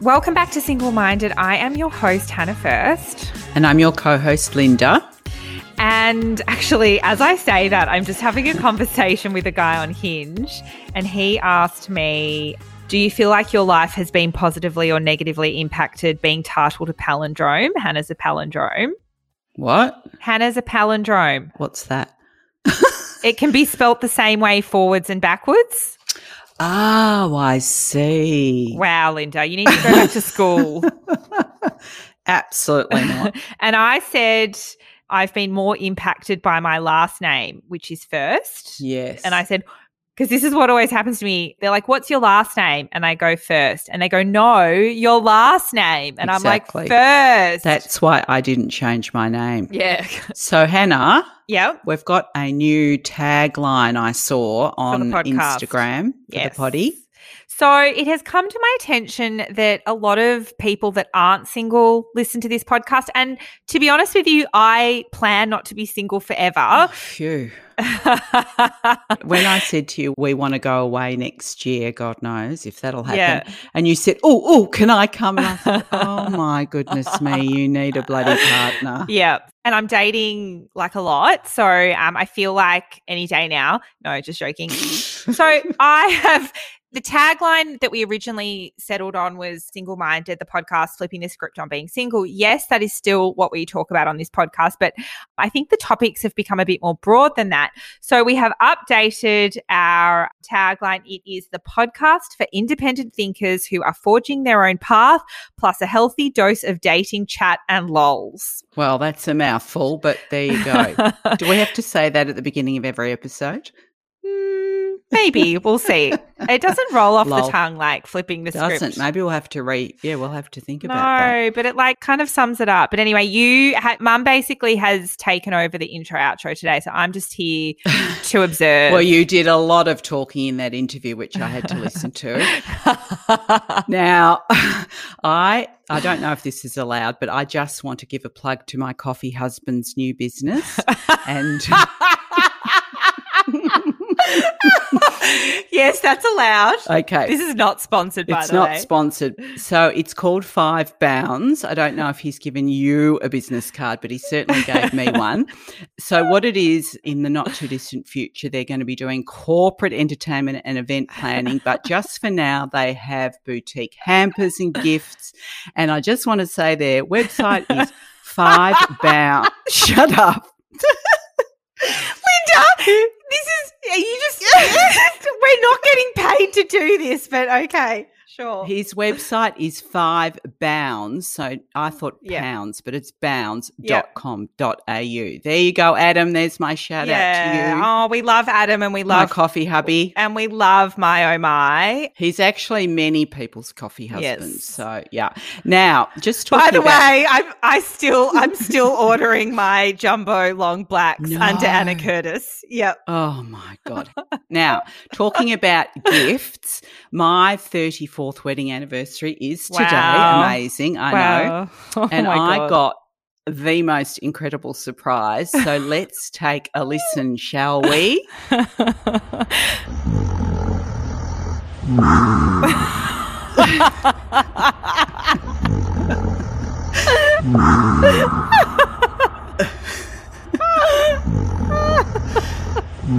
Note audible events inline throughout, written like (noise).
Welcome back to Single Minded. I am your host, Hannah First. And I'm your co host, Linda. And actually, as I say that, I'm just having a conversation with a guy on Hinge, and he asked me, Do you feel like your life has been positively or negatively impacted being titled a palindrome? Hannah's a palindrome. What? Hannah's a palindrome. What's that? It can be spelt the same way forwards and backwards. Oh, I see. Wow, Linda, you need to go back to school. (laughs) Absolutely not. (laughs) and I said, I've been more impacted by my last name, which is first. Yes. And I said, because this is what always happens to me. They're like, "What's your last name?" And I go first, and they go, "No, your last name." And Exactly. I'm like, first. That's why I didn't change my name. yeah, So, Hannah, Yeah. we've got a new tagline I saw on. Instagram for Yes. the potty. So it has come to my attention that a lot of people that aren't single listen to this podcast. And to be honest with you, I plan not to be single forever. Phew. When I said to you, we want to go away next year, God knows if that'll happen. Yeah. And you said, oh, oh, can I come? And I thought, oh my goodness me, you need a bloody partner. Yeah. And I'm dating like a lot. So um, I feel like any day now. No, just joking. so I have the tagline that we originally settled on was single minded, the podcast flipping the script on being single. Yes, that is still what we talk about on this podcast, but I think the topics have become a bit more broad than that. So we have updated our tagline. It is the podcast for independent thinkers who are forging their own path, plus a healthy dose of dating, chat, and lols. Well, that's a mouthful, but there you go. (laughs) Do we have to say that at the beginning of every episode? Mm, maybe we'll see. It doesn't roll off Lol. the tongue like flipping the Doesn't. script. Maybe we'll have to re. Yeah, we'll have to think about that. No, but it like kind of sums it up. But anyway, you, ha- mum basically has taken over the intro outro today, so I'm just here (laughs) to observe. Well, you did a lot of talking in that interview, which I had to listen to. (laughs) Now, (laughs) I I don't know if this is allowed, but I just want to give a plug to my coffee husband's new business, and yes, that's allowed. okay, This is not sponsored, by it's the not sponsored. So it's called Five Bounds. I don't know if he's given you a business card, but he certainly gave me (laughs) one. So what it is in the not too distant future, they're going to be doing corporate entertainment and event planning, but just for now, they have boutique hampers and gifts. And I just want to say their website is (laughs) Five Bound. Shut up. Linda, this is are you just (laughs) (laughs) we're not getting paid to do this, but okay, sure. His website is five bounds. So I thought Yeah. pounds, but it's bounds.com.au. There you go, Adam. There's my shout out to you. Oh, we love Adam and we love my coffee hubby. and we love my oh my. He's actually many people's coffee Yes. husband. So yeah. Now, just By the about- way, I'm I still I'm still ordering my jumbo long blacks No. under Anna Curtis. Yep. Oh my God. now, talking about gifts, my 34th wedding anniversary is today. Wow. Amazing. I know. (laughs) Oh and I God. got the most incredible surprise. So (laughs) let's take a listen, shall we? (laughs) Is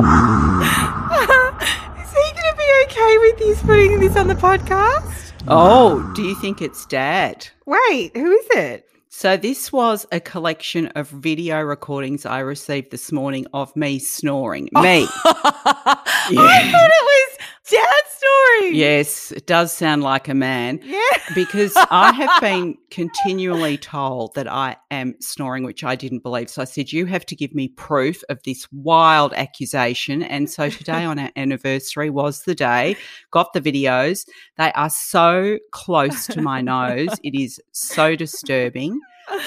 he gonna be okay with this putting this on the podcast? Oh, do you think it's dad? Wait, who is it? So this was a collection of video recordings I received this morning of me snoring. Me. (laughs) I Yeah. thought it was Dad's story. Yes, it does sound like a man. Yeah. (laughs) because I have been continually told that I am snoring, which I didn't believe. So I said, You have to give me proof of this wild accusation. And so today on our anniversary was the day, got the videos. They are so close to my (laughs) nose. It is so disturbing.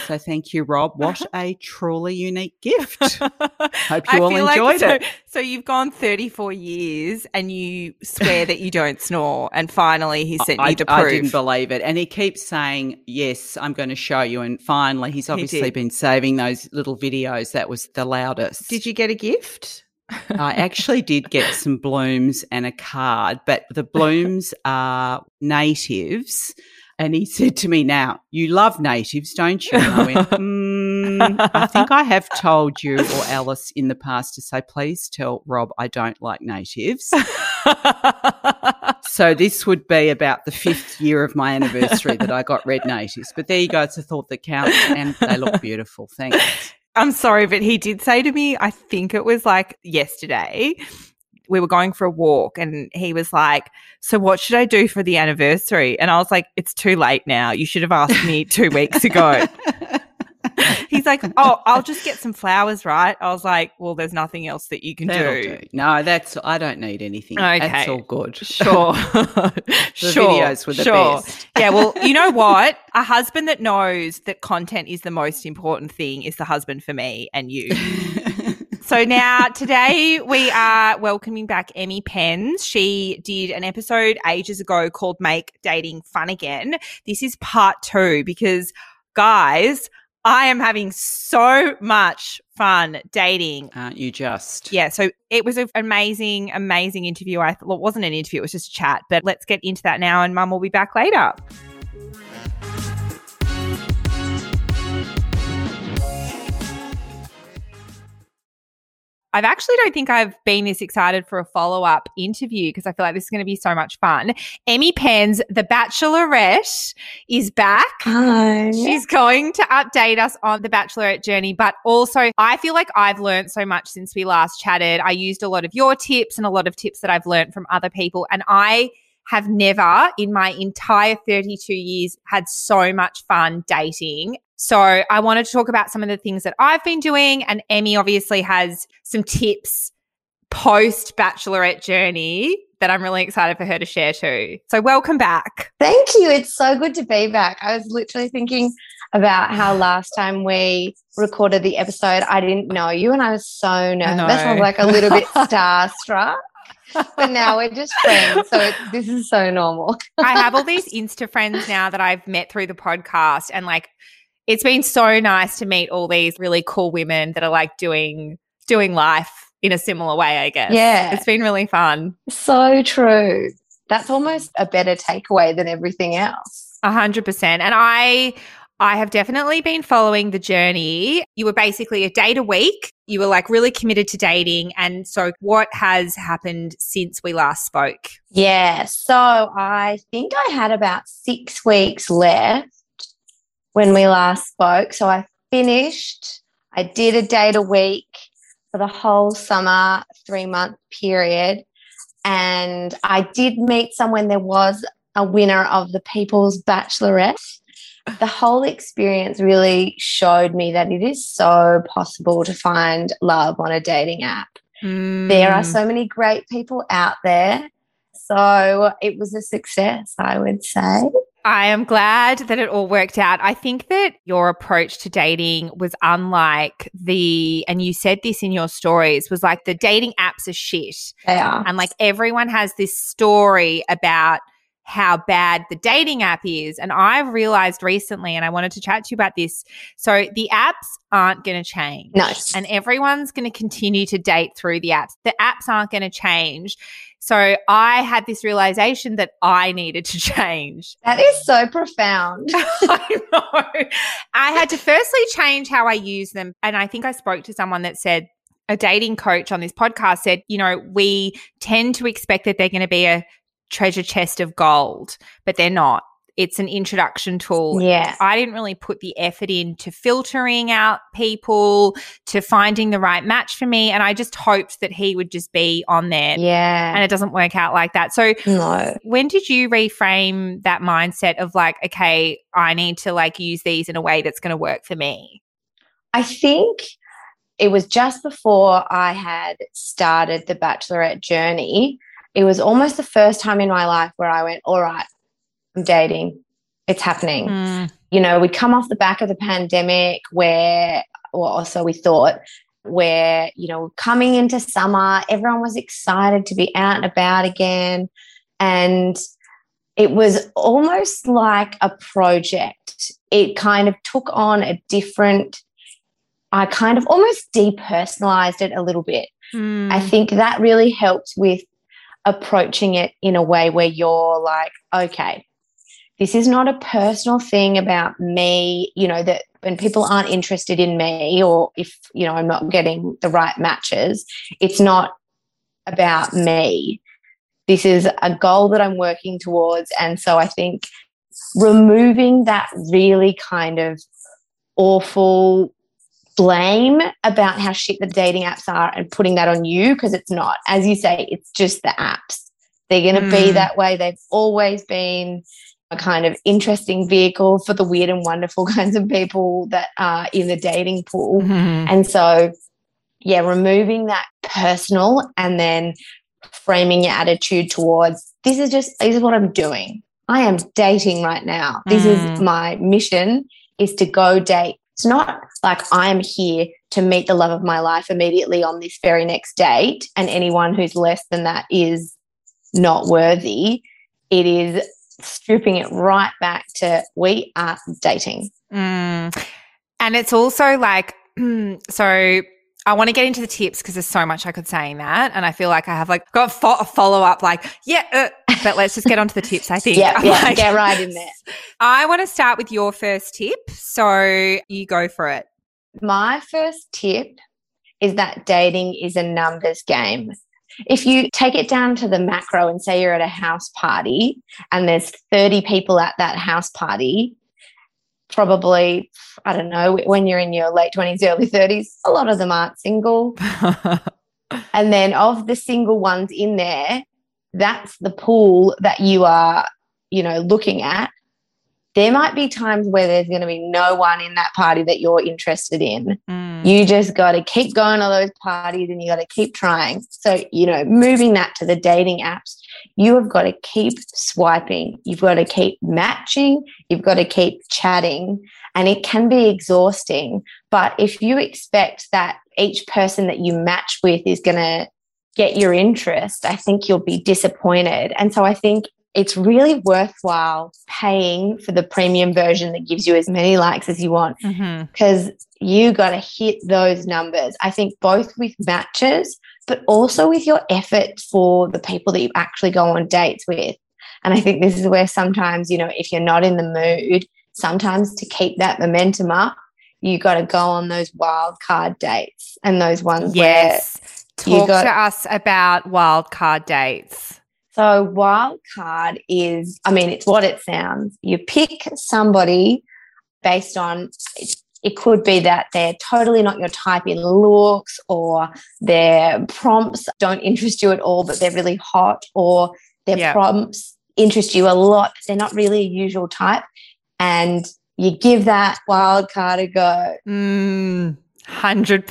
So thank you, Rob. What (laughs) a truly unique gift. (laughs) Hope you all feel like- enjoyed so, it. So you've gone 34 years and you swear that you don't snore, and finally he sent I, you the I proof. didn't believe it. And he keeps saying, Yes, I'm going to show you. And finally, he's obviously did. been saving those little videos. That was the loudest. Did you get a gift? I actually did get (laughs) some blooms and a card, but the blooms are natives. And he said to me, Now, you love natives, don't you? And I went, (laughs) mm, I think I have told you or Alice in the past to say, Please tell Rob I don't like natives. so this would be about the fifth year of my anniversary that I got red natives. But there you go. It's a thought that counts. And they look beautiful. Thanks. I'm sorry, but he did say to me, I think it was like yesterday, we were going for a walk and he was like, So what should I do for the anniversary? And I was like, It's too late now. You should have asked me two (laughs) weeks ago. (laughs) He's like, Oh, I'll just get some flowers, right? I was like, Well, there's nothing else that you can do. do. No, that's I don't need anything. Okay. That's all good. Sure. (laughs) the sure. videos were the sure. best. yeah, well, you know what? A husband that knows that content is the most important thing is the husband for me and you. So now today we are welcoming back Emmy Pens. She did an episode ages ago called Make Dating Fun Again. This is part two because guys, I am having so much fun dating. Aren't you just? Yeah, so it was an amazing, amazing interview. I well, it wasn't an interview, it was just a chat. But let's get into that now, and Mum will be back later. I've actually don't think I've been this excited for a follow up interview because I feel like this is going to be so much fun. Emmy Penn's The Bachelorette, is back. Hi. She's going to update us on the Bachelorette journey, but also I feel like I've learned so much since we last chatted. I used a lot of your tips and a lot of tips that I've learned from other people, and I have never in my entire 32 years had so much fun dating so I wanted to talk about some of the things that I've been doing. And Emmy obviously has some tips post bachelorette journey that I'm really excited for her to share too. So welcome back. Thank you. It's so good to be back. I was literally thinking about how last time we recorded the episode, I didn't know you and I was so nervous. I, was like a little bit (laughs) starstruck. but now we're just friends. So it, this is so normal. I have all (laughs) these Insta friends now that I've met through the podcast and like it's been so nice to meet all these really cool women that are like doing doing life in a similar way, I guess. Yeah. It's been really fun. So true. That's almost a better takeaway than everything else. A hundred percent. And I I have definitely been following the journey. You were basically a date a week. You were like really committed to dating. And so, what has happened since we last spoke? Yeah. So, I think I had about six weeks left when we last spoke. So I finished, I did a date a week for the whole summer, three month period. And I did meet someone, there was a winner of the People's Bachelorette. The whole experience really showed me that it is so possible to find love on a dating app. Mm. There are so many great people out there. So it was a success, I would say. I am glad that it all worked out. I think that your approach to dating was unlike the, and you said this in your stories, was like the dating apps are shit. They are. And like everyone has this story about how bad the dating app is. And I've realized recently, and I wanted to chat to you about this. So the apps aren't going to change. No. And everyone's going to continue to date through the apps. The apps aren't going to change. So I had this realization that I needed to (laughs) change. That is so profound. (laughs) I know. I had to firstly change how I use them. And I think I spoke to someone that said, a dating coach on this podcast said, you know, we tend to expect that they're going to be a treasure chest of gold, but they're not. It's an introduction tool. Yeah. I didn't really put the effort into filtering out people, to finding the right match for me. And I just hoped that he would just be on there. Yeah. And it doesn't work out like that. So, no. when did you reframe that mindset of like, okay, I need to like use these in a way that's going to work for me? I think it was just before I had started the bachelorette journey. It was almost the first time in my life where I went, all right, I'm dating. It's happening. Mm. You know, we'd come off the back of the pandemic where, or so we thought, where, you know, coming into summer, everyone was excited to be out and about again. And it was almost like a project. It kind of took on a different, I kind of almost depersonalized it a little bit Mm. I think that really helped with approaching it in a way where you're like, okay, this is not a personal thing about me, you know, that when people aren't interested in me or if, you know, I'm not getting the right matches, it's not about me. This is a goal that I'm working towards. And so I think removing that really kind of awful blame about how shit the dating apps are and putting that on you because it's not. As you say, it's just the apps. They're going to be Mm. that way. They've always been a kind of interesting vehicle for the weird and wonderful (laughs) kinds of people that are in the dating pool. Mhm. And so, yeah, removing that personal and then framing your attitude towards this is just this is what I'm doing. I am dating right now. This is Mm. my mission is to go date. It's not like I'm here to meet the love of my life immediately on this very next date, and anyone who's less than that is not worthy. It is stripping it right back to we are dating. Mm. And it's also like, (clears throat) so I want to get into the tips because there's so much I could say in that. And I feel like I have like got fo- a follow up, like, yeah, uh, but let's just get onto the tips, I think. Yeah, I'm (laughs) yeah, like- get right in there. (laughs) I want to start with your first tip. So you go for it. My first tip is that dating is a numbers game. If you take it down to the macro and say you're at a house party and there's 30 people at that house party, probably, I don't know, when you're in your late 20s, early 30s, a lot of them aren't single. (laughs) And then of the single ones in there, that's the pool that you are, you know, looking at. There might be times where there's going to be no one in that party that you're interested in. Mm. You just got to keep going to those parties and you got to keep trying. So, you know, moving that to the dating apps, you have got to keep swiping. You've got to keep matching. You've got to keep chatting. And it can be exhausting. But if you expect that each person that you match with is going to get your interest, I think you'll be disappointed. And so I think it's really worthwhile paying for the premium version that gives you as many likes as you want mm-hmm. because you got to hit those numbers. I think both with matches, but also with your effort for the people that you actually go on dates with. And I think this is where sometimes, you know, if you're not in the mood, sometimes to keep that momentum up, you got to go on those wild card dates and those ones Yes. you Talk got- to us about wild card dates. So, wild card is, I mean, it's what it sounds. You pick somebody based on, it could be that they're totally not your type in looks, or their prompts don't interest you at all, but they're really hot, or their Yeah. prompts interest you a lot, they're not really a usual type. And you give that wild card a go. Mm, hundred. (laughs)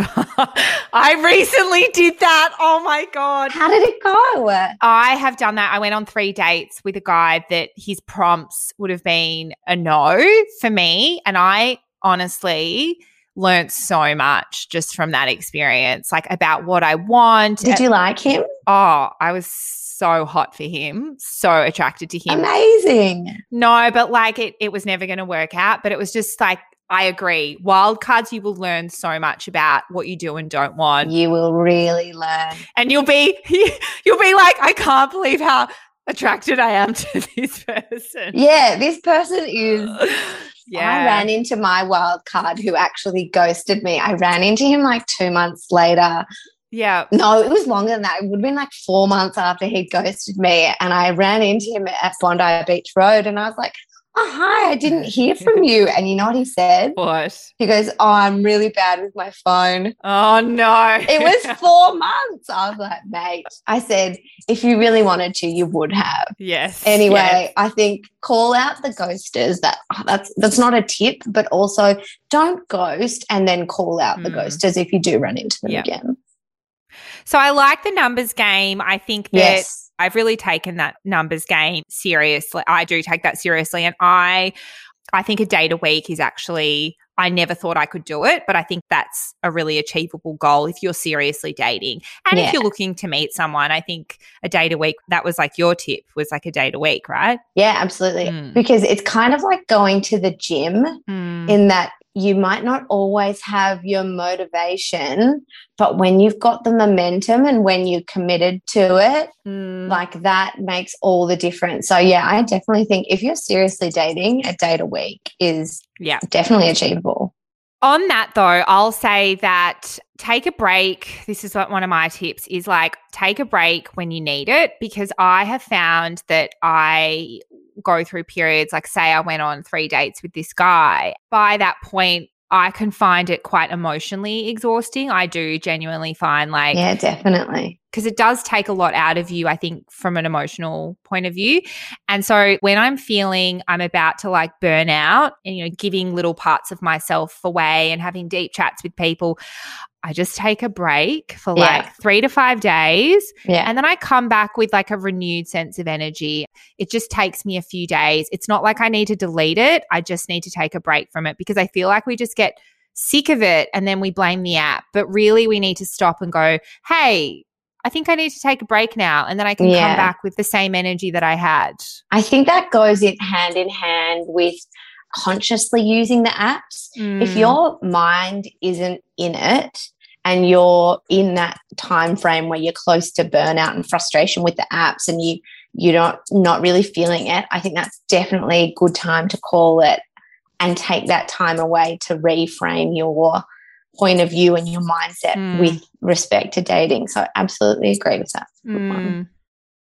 I recently did that. Oh my god. How did it go? I have done that. I went on three dates with a guy that his prompts would have been a no for me. And I honestly learnt so much just from that experience, like about what I want. Did you like him? Oh, I was so hot for him, so attracted to him. Amazing. No, but like it, it was never going to work out. But it was just like, I agree. Wild cards, you will learn so much about what you do and don't want. You will really learn. And you'll be, (laughs) you'll be like, I can't believe how attracted I am to (laughs) this person. Yeah, this person is. (sighs) Yeah. I ran into my wild card who actually ghosted me. I ran into him like two months later. Yeah. No, it was longer than that. It would have been like four months after he ghosted me. And I ran into him at Bondi Beach Road and I was like, Oh, hi, I didn't hear from (laughs) you. And you know what he said? What? He goes, Oh, I'm really bad with my phone. Oh, no. It was (laughs) four months. I was like, Mate, I said, if you really wanted to, you would have. yes. Anyway, yes. I think call out the ghosters. That oh, that's that's not a tip, but also don't ghost and then call out the Mm. ghosters if you do run into them Yeah. again. So I like the numbers game. I think that Yes. I've really taken that numbers game seriously. I do take that seriously. And I I think a date a week is actually I never thought I could do it, but I think that's a really achievable goal if you're seriously dating. And Yeah. if you're looking to meet someone, I think a date a week, that was like your tip, was like a date a week, right? Yeah, absolutely. Mm. Because it's kind of like going to the gym Mm. in that you might not always have your motivation, but when you've got the momentum and when you're committed to it, Mm. like that makes all the difference. So, yeah, I definitely think if you're seriously dating, a date a week is Yeah. definitely achievable. On that though, I'll say that take a break. This is what one of my tips is like take a break when you need it because I have found that I go through periods like say I went on 3 dates with this guy. By that point I can find it quite emotionally exhausting. I do genuinely find like Yeah, definitely. because it does take a lot out of you, I think, from an emotional point of view. And so when I'm feeling I'm about to like burn out and, you know, giving little parts of myself away and having deep chats with people, I just take a break for Yeah. like three to five days. Yeah. And then I come back with like a renewed sense of energy. It just takes me a few days. It's not like I need to delete it. I just need to take a break from it because I feel like we just get sick of it and then we blame the app. But really, we need to stop and go, hey, I think I need to take a break now. And then I can Yeah. come back with the same energy that I had. I think that goes in hand in hand with consciously using the apps. If Mm. your mind isn't in it and you're in that time frame where you're close to burnout and frustration with the apps and you you're not not really feeling it, I think that's definitely a good time to call it and take that time away to reframe your point of view and your mindset Mm. with respect to dating. So I absolutely agree with that. Mm.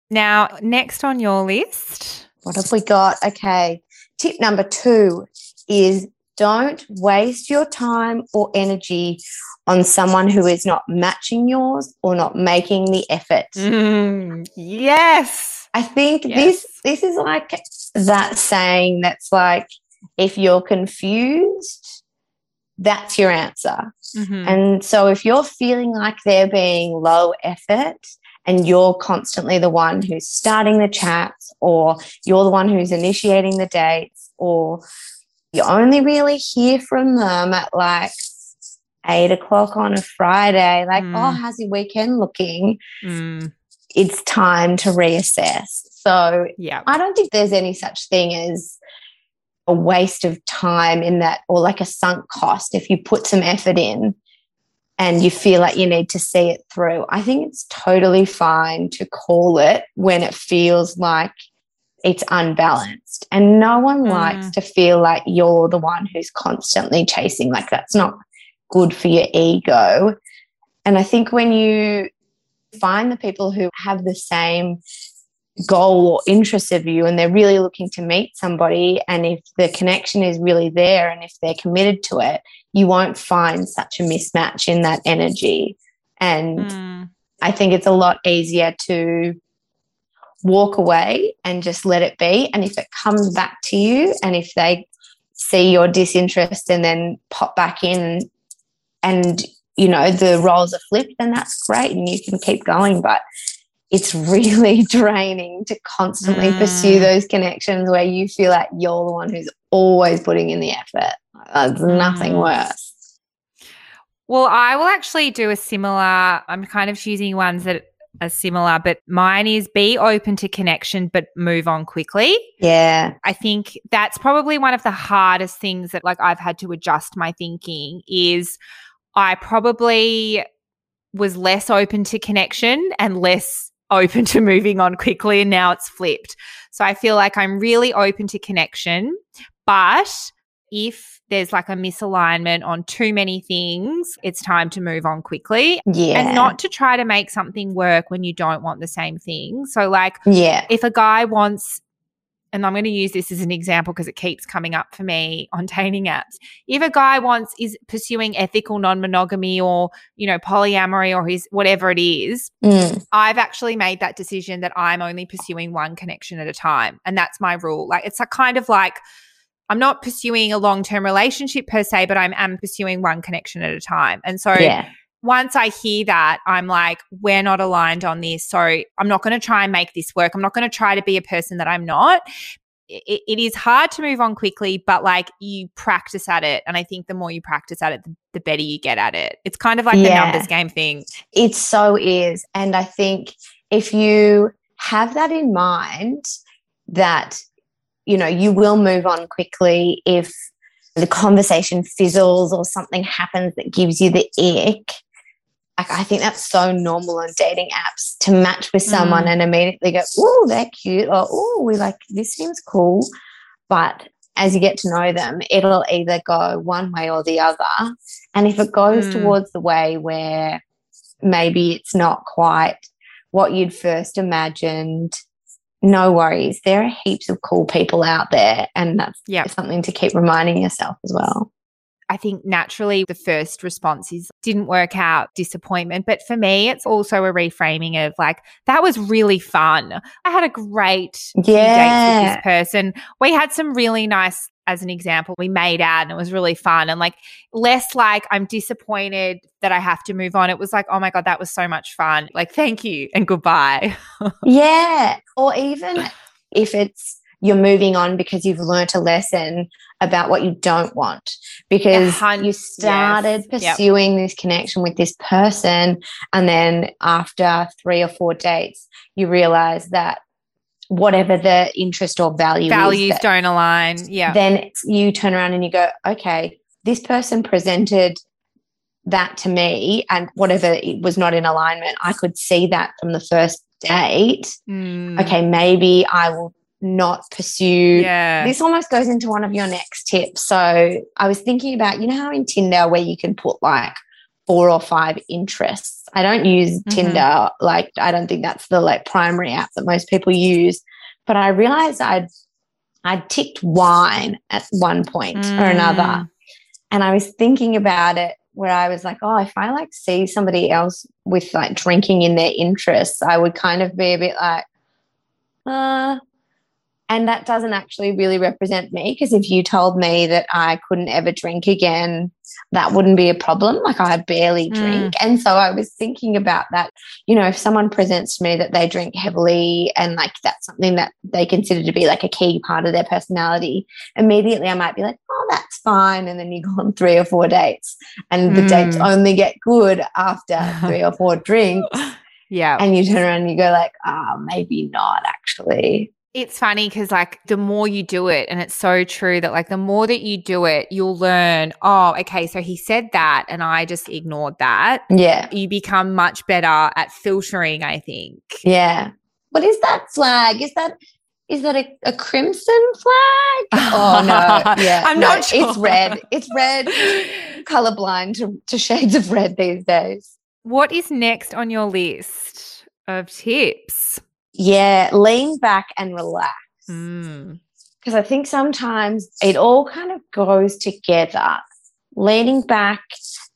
Now, next on your list. What have we got? Okay. Tip number two is don't waste your time or energy on someone who is not matching yours or not making the effort. Mm, yes. I think Yes. this this is like that saying that's like if you're confused, that's your answer. Mhm. And so if you're feeling like they're being low effort and you're constantly the one who's starting the chats or you're the one who's initiating the dates or you only really hear from them at like eight o'clock on a Friday, like, Mm. oh, how's your weekend looking? Mm, It's time to reassess. So yeah. I don't think there's any such thing as a waste of time in that or like a sunk cost if you put some effort in and you feel like you need to see it through. I think it's totally fine to call it when it feels like it's unbalanced. And no one Mm. likes to feel like you're the one who's constantly chasing. Like that's not good for your ego. And I think when you find the people who have the same goal or interest of you and they're really looking to meet somebody and if the connection is really there and if they're committed to it you won't find such a mismatch in that energy. And Mm, i think it's a lot easier to walk away and just let it be. And if it comes back to you and if they see your disinterest and then pop back in and you know the roles are flipped then that's great and you can keep going. But it's really (laughs) draining to constantly Mm. pursue those connections where you feel like you're the one who's always putting in the effort. There's nothing Mm. worse. Well, I will actually do a similar. I'm kind of choosing ones that are similar, but mine is be open to connection, but move on quickly. Yeah. I think that's probably one of the hardest things that like I've had to adjust my thinking is I probably was less open to connection and less open to moving on quickly and now it's flipped. So I feel like I'm really open to connection, but if there's like a misalignment on too many things, it's time to move on quickly Yeah. and not to try to make something work when you don't want the same thing. So like Yeah. if a guy wants and I'm going to use this as an example because it keeps coming up for me on dating apps. If a guy wants is pursuing ethical non-monogamy or, you know, polyamory or his whatever it is, Mm. I've actually made that decision that I'm only pursuing one connection at a time. And that's my rule. Like it's a kind of like I'm not pursuing a long-term relationship per se, but I'm am pursuing one connection at a time. And so Yeah. Once I hear that, I'm like, we're not aligned on this. So I'm not going to try and make this work. I'm not going to try to be a person that I'm not. It, it is hard to move on quickly, but like you practice at it. And I think the more you practice at it, the, the better you get at it. It's kind of like the numbers game thing. It so is. And I think if you have that in mind, that, you know, you will move on quickly if the conversation fizzles or something happens that gives you the ick. Like I think that's so normal on dating apps to match with someone Mm. and immediately go, "Oh, they're cute," or "Oh, we like this seems cool." But as you get to know them, it'll either go one way or the other. And if it goes Mm. towards the way where maybe it's not quite what you'd first imagined, no worries. There are heaps of cool people out there, and that's Yep. something to keep reminding yourself as well. I think naturally the first response is didn't work out, disappointment. But for me, it's also a reframing of like, that was really fun. I had a great dates with Yeah. this person. We had some really nice, as an example, we made out and it was really fun. And like, less like, I'm disappointed that I have to move on. It was like, oh my God, that was so much fun. Like, thank you and goodbye. Yeah. Or even if it's you're moving on because you've learnt a lesson about what you don't want because you started yes. Yep. pursuing this connection with this person and then after three or four dates you realize that whatever the interest or value Values don't align. Yeah. then you turn around and you go, okay, this person presented that to me, and whatever it was not in alignment, I could see that from the first date. Mm. Okay, maybe I will not pursue. Yeah. This almost goes into one of your next tips. So I was thinking about, you know, how in Tinder where you can put like four or five interests. I don't use Mhm. Tinder. Like, I don't think that's the like primary app that most people use. But I realized I'd I'd ticked wine at one point or another. Mm. And I was thinking about it where I was like, oh, if I like see somebody else with like drinking in their interests, I would kind of be a bit like, uh, and that doesn't actually really represent me because if you told me that I couldn't ever drink again, that wouldn't be a problem. Like I barely Mm. drink. And so I was thinking about that. You know, if someone presents to me that they drink heavily and like that's something that they consider to be like a key part of their personality, immediately I might be like, oh, that's fine. And then you go on three or four dates and the dates Mm. only get good after (laughs) three or four drinks. Yeah. And you turn around and you go like, ah, maybe not actually. It's funny because, like, the more you do it, and it's so true that, like, the more that you do it, you'll learn, oh, okay, so he said that, and I just ignored that. Yeah. You become much better at filtering, I think. Yeah. What is that flag? Is that is that a, a crimson flag? (laughs) Oh no. Yeah. I'm no, not sure. It's red. It's red. (laughs) Colorblind to, to shades of red these days. What is next on your list of tips? Yeah. Lean back and relax. Mm. because I think sometimes it all kind of goes together. Leaning back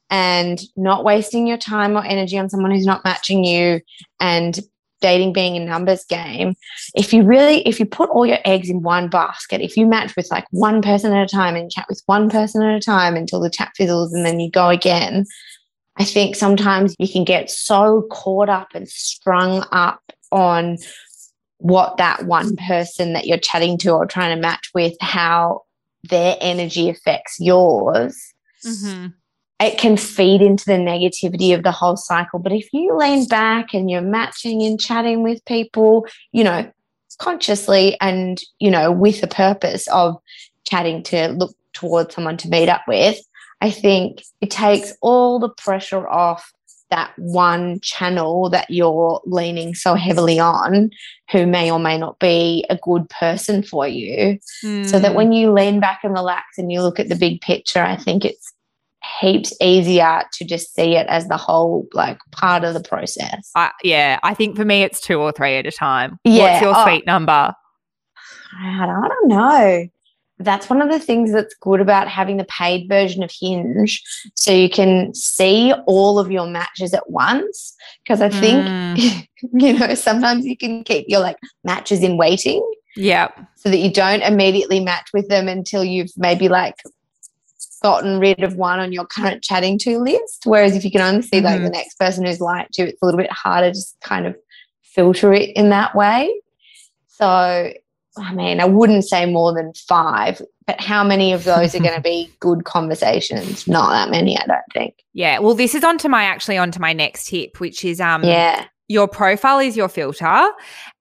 and not wasting your time or energy on someone who's not matching you and dating being a numbers game. If you really, if you put all your eggs in one basket, if you match with like one person at a time and chat with one person at a time until the chat fizzles and then you go again, I think sometimes you can get so caught up and strung up on what that one person that you're chatting to or trying to match with, how their energy affects yours, hmm it can feed into the negativity of the whole cycle. But if you lean back and you're matching and chatting with people, you know, consciously and, you know, with the purpose of chatting to look towards someone to meet up with, I think it takes all the pressure off that one channel that you're leaning so heavily on who may or may not be a good person for you so Mm. that when you lean back and relax and you look at the big picture i think it's heaps easier to just see it as the whole like part of the process I, yeah, I think for me it's two or three at a time. Yeah, What's your oh. sweet number? I (sighs) don't, I don't know that's one of the things that's good about having the paid version of hinge so you can see all of your matches at once because i think Mm. (laughs) you know sometimes you can keep your like matches in waiting Yep. so that you don't immediately match with them until you've maybe like gotten rid of one on your current chatting to list. Whereas if you can only see like Mhm. the next person who's liked you, it's a little bit harder to just kind of filter it in that way. So, I mean, I wouldn't say more than five, but how many of those are going (laughs) to be good conversations? Not that many, I don't think. Yeah. Well, this is onto my actually onto my next tip, which is um Yeah. Your profile is your filter.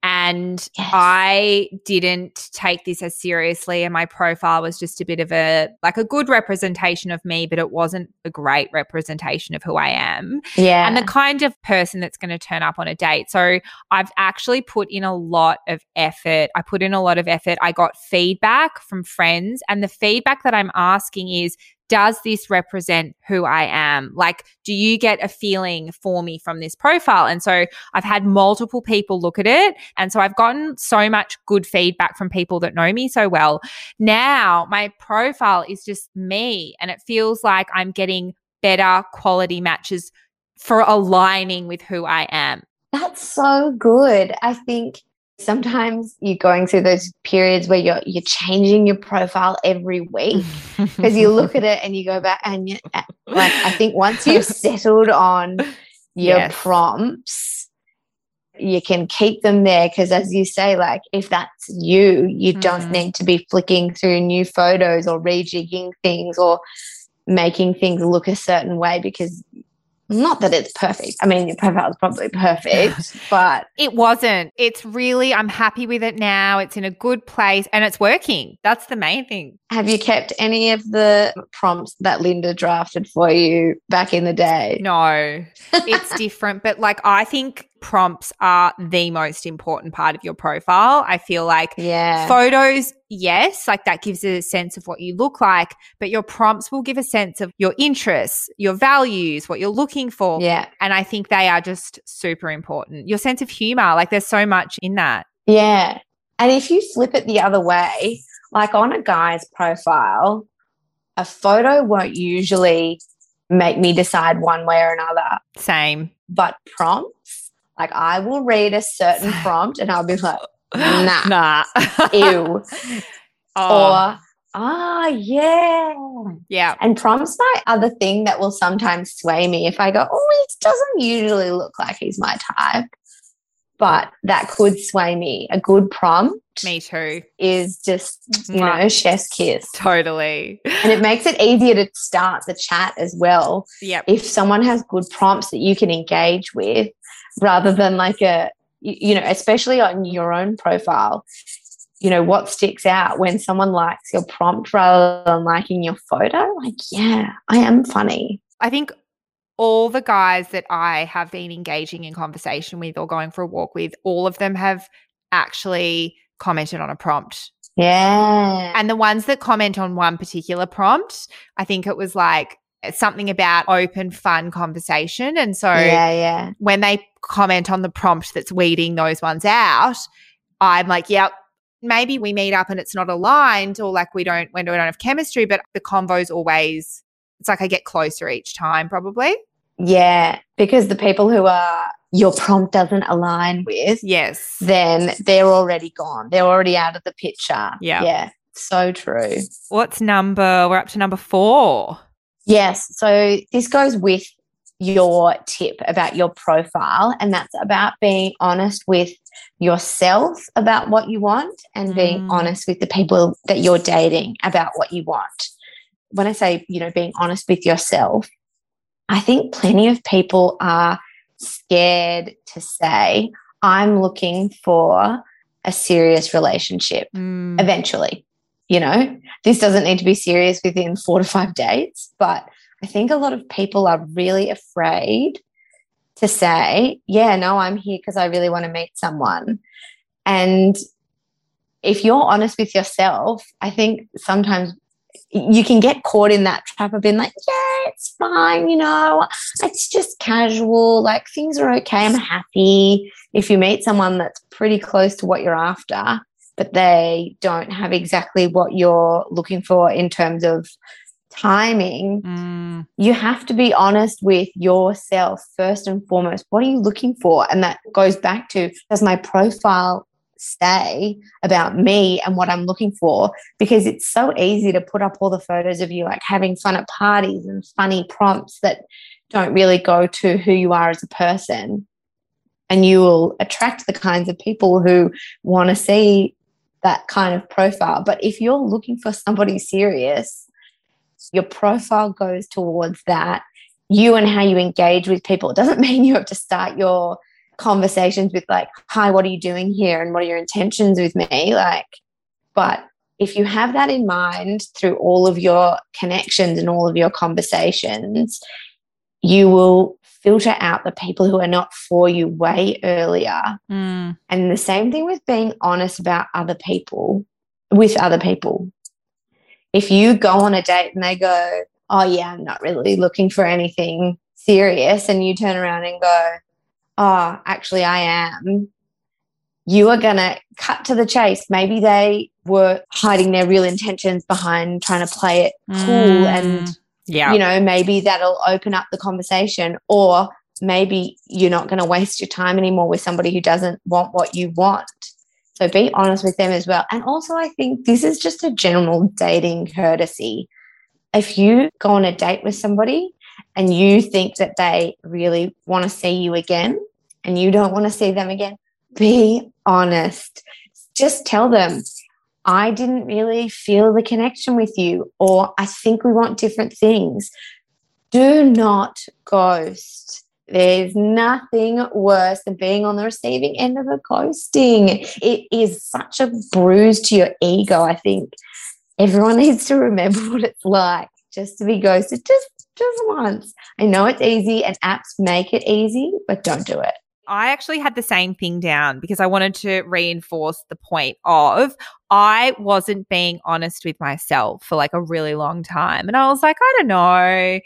And Yes. I didn't take this as seriously. And my profile was just a bit of a, like a good representation of me, but it wasn't a great representation of who I am Yeah. and the kind of person that's going to turn up on a date. So I've actually put in a lot of effort. I put in a lot of effort. I got feedback from friends, and the feedback that I'm asking is, does this represent who I am? Like, do you get a feeling for me from this profile? And so I've had multiple people look at it. And so I've gotten so much good feedback from people that know me so well. Now my profile is just me, and it feels like I'm getting better quality matches for aligning with who I am. That's so good. I think sometimes you're going through those periods where you're you're changing your profile every week (laughs) because you look at it and you go back and you like I think once you've (laughs) settled on your Yes. prompts you can keep them there because as you say like if that's you you don't Mhm. need to be flicking through new photos or rejigging things or making things look a certain way because not that it's perfect i mean your profile is probably perfect (laughs) but It wasn't. It's really, I'm happy with it now. It's in a good place and it's working. That's the main thing. have you kept any of the prompts that linda drafted for you back in the day No, it's (laughs) different. But like, I think prompts are the most important part of your profile. I feel like yeah Photos, yes, like that gives a sense of what you look like, but your prompts will give a sense of your interests, your values, what you're looking for. yeah And I think they are just super important. Your sense of humor, like there's so much in that. Yeah. And if you flip it the other way, like on a guy's profile, a photo won't usually make me decide one way or another. Same. But prompts, like I will read a certain (laughs) prompt and I'll be like, (laughs) nah, Nah. ew. (laughs) Oh, Or, ah, yeah. yeah. And prompts my other thing that will sometimes sway me if I go, oh, it doesn't usually look like he's my type. But that could sway me. A good prompt Me too. is just, you Mwah. know, chef's kiss. Totally. And it makes it easier to start the chat as well. Yep. If someone has good prompts that you can engage with rather than like a, you know, especially on your own profile, you know, what sticks out when someone likes your prompt rather than liking your photo? Like, yeah, I am funny. I think all the guys that I have been engaging in conversation with or going for a walk with, all of them have actually commented on a prompt. Yeah. And the ones that comment on one particular prompt, I think it was like eh, something about open, fun conversation. And so yeah, yeah. when they comment on the prompt that's weeding those ones out, I'm like, yep. Maybe we meet up and it's not aligned, or like we don't when we don't have chemistry, but the convo's always it's like I get closer each time, probably. Yeah. Because the people who are your prompt doesn't align with, Yes. then they're already gone. They're already out of the picture. Yeah. Yeah. So true. What's number? We're up to number four. Yes. So this goes with your tip about your profile, and that's about being honest with yourself about what you want and being Mm. honest with the people that you're dating about what you want. When I say, you know, being honest with yourself, I think plenty of people are scared to say, I'm looking for a serious relationship Mm. eventually. You know, this doesn't need to be serious within four to five dates, but I think a lot of people are really afraid to say, Yeah, no, I'm here because I really want to meet someone. And if you're honest with yourself, I think sometimes you can get caught in that trap of being like, Yeah, it's fine, you know, it's just casual, like things are okay, I'm happy. If you meet someone that's pretty close to what you're after, but they don't have exactly what you're looking for in terms of timing, Mm. you have to be honest with yourself first and foremost. What are you looking for? And that goes back to does my profile say about me and what I'm looking for? Because it's so easy to put up all the photos of you like having fun at parties and funny prompts that don't really go to who you are as a person. And you will attract the kinds of people who want to see that kind of profile. But if you're looking for somebody serious, your profile goes towards that. You and how you engage with people. It doesn't (laughs) mean you have to start your conversations with like, hi, what are you doing here? And what are your intentions with me? Like, but if you have that in mind through all of your connections and all of your conversations, you will filter out the people who are not for you way earlier. Mm. And the same thing with being honest about other people, with other people. If you go on a date and they go, Oh, yeah, I'm not really looking for anything serious, and you turn around and go, Oh, actually, I am, you are going to cut to the chase. Maybe they were hiding their real intentions behind trying to play it cool and Mm. yeah. you know, maybe that'll open up the conversation, or maybe you're not going to waste your time anymore with somebody who doesn't want what you want. So be honest with them as well. And also, I think this is just a general dating courtesy. If you go on a date with somebody and you think that they really want to see you again and you don't want to see them again, be honest. Just tell them, I didn't really feel the connection with you, or I think we want different things. Do not ghost. There's nothing worse than being on the receiving end of a ghosting. It is such a bruise to your ego. I think everyone (laughs) needs to remember what it's like just to be ghosted just just once. I know it's easy and apps make it easy, but don't do it. I actually had the same thing down because I wanted to reinforce the point of I wasn't being honest with myself for like a really long time. And I was like, I don't know.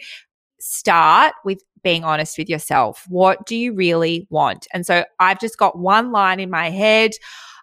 Start with being honest with yourself. What do you really want? And so I've just got one line in my head.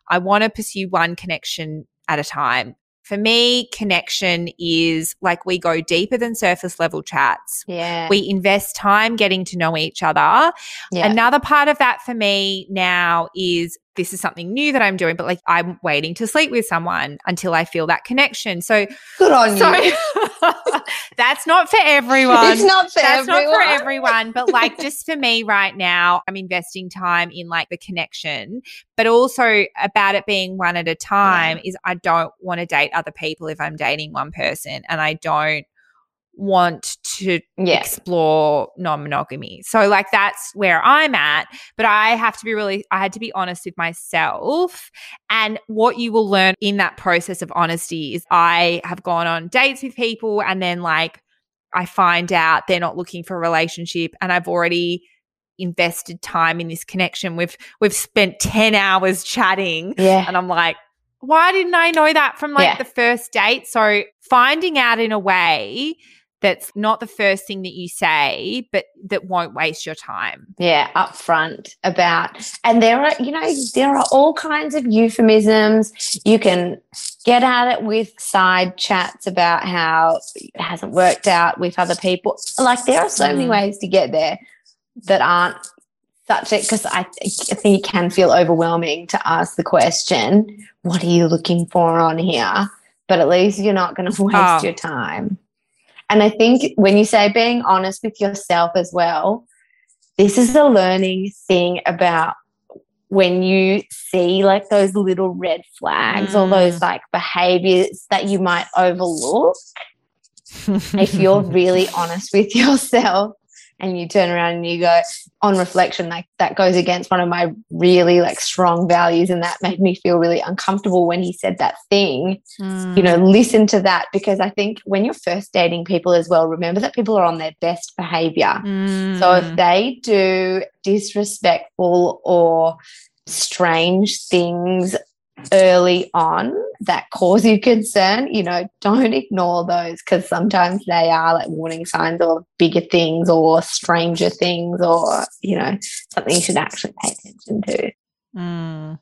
I want to pursue one connection at a time. For me, connection is like we go deeper than surface level chats. Yeah. We invest time getting to know each other. yeah. Another part of that for me now is this is something new that I'm doing, but like I'm waiting to sleep with someone until I feel that connection. So, Good on so you. (laughs) that's not for everyone. It's not for that's everyone. not for everyone, but like (laughs) just for me right now, I'm investing time in like the connection, but also about it being one at a time is I don't want to date other people if I'm dating one person and I don't want to Yeah. explore non-monogamy. So like that's where I'm at, but I have to be really I had to be honest with myself and what you will learn in that process of honesty is I have gone on dates with people and then like I find out they're not looking for a relationship and I've already invested time in this connection. We've we've spent 10 hours chatting Yeah. and I'm like, why didn't I know that from like Yeah. the first date? So finding out in a way that's not the first thing that you say, but that won't waste your time. yeah upfront about and there are you know there are all kinds of euphemisms you can get at it with side chats about how it hasn't worked out with other people like there are so many Mm. ways to get there that aren't such a because I, I think it can feel overwhelming to ask the question what are you looking for on here but at least you're not going (laughs) to waste Oh. your time and i think when you say being honest with yourself as well this is a learning thing about when you see like those little red flags or those mm. like behaviors that you might overlook (laughs) if you're really honest with yourself and you turn around and you go on reflection like that goes against one of my really like strong values and that made me feel really uncomfortable when he said that thing. You know listen to that because i think when you're first dating people as well remember that people are on their best behavior. So if Mm. they do disrespectful or strange things early on that cause you concern, you know, don't ignore those because sometimes they are like warning signs or bigger things or stranger things or, you know, something you should actually pay attention to. Mm.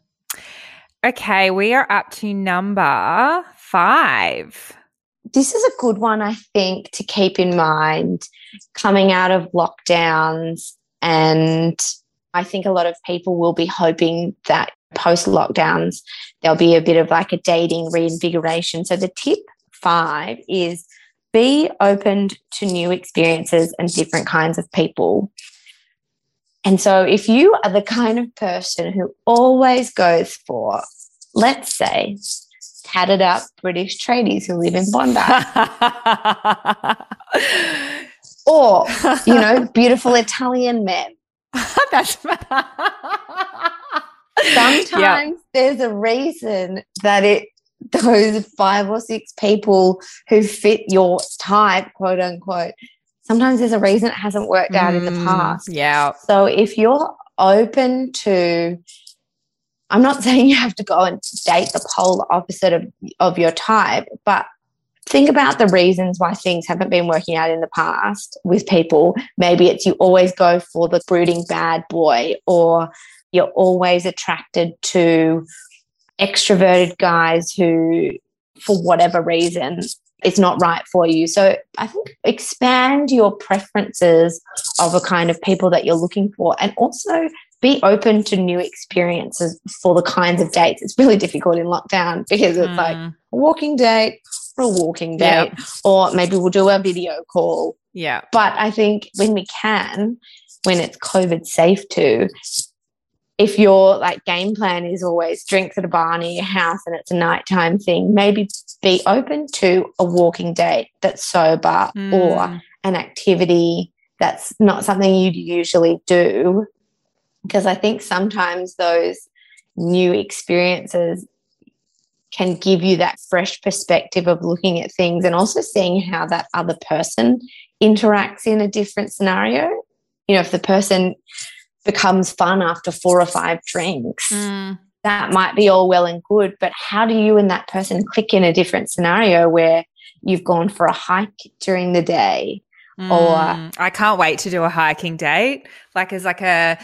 Okay, we are up to number five. This is a good one, I think, to keep in mind coming out of lockdowns. And I think a lot of people will be hoping that post lockdowns, there'll be a bit of like a dating reinvigoration. So the tip five is be open to new experiences and different kinds of people. And so if you are the kind of person who always goes for, let's say, tatted up British tradies who live in Bondi, (laughs) or, you know, beautiful Italian men, (laughs) That's (laughs) Sometimes there's a reason that it those five or six people who fit your type, quote unquote, sometimes there's a reason it hasn't worked out in the Mm, past. Yeah. So if you're open to, I'm not (laughs) saying you have to go and date the polar opposite of, of your type, but think about the reasons why things haven't been working out in the past with people. Maybe it's you always go for the brooding bad boy, or you're always attracted to extroverted guys who, for whatever reason, it's not right for you. So I think expand your preferences of a kind of people that you're looking for and also be open to new experiences for the kinds of dates. It's really difficult in lockdown because it's like Mm, a walking date or a walking date, or maybe we'll do a video call. yeah. But I think when we can, when it's COVID safe to, if your like game plan is always drinks at a bar near your house and it's a nighttime thing, maybe be open to a walking date that's sober or Mm, an activity that's not something you'd usually do. Because I think sometimes those new experiences can give you that fresh perspective of looking at things and also seeing how that other person interacts in a different scenario. You know, if the person becomes fun after four or five drinks, mm, that might be all well and good, but how do you and that person click in a different scenario where you've gone for a hike during the day? mm. I can't wait to do a hiking date. Like as like a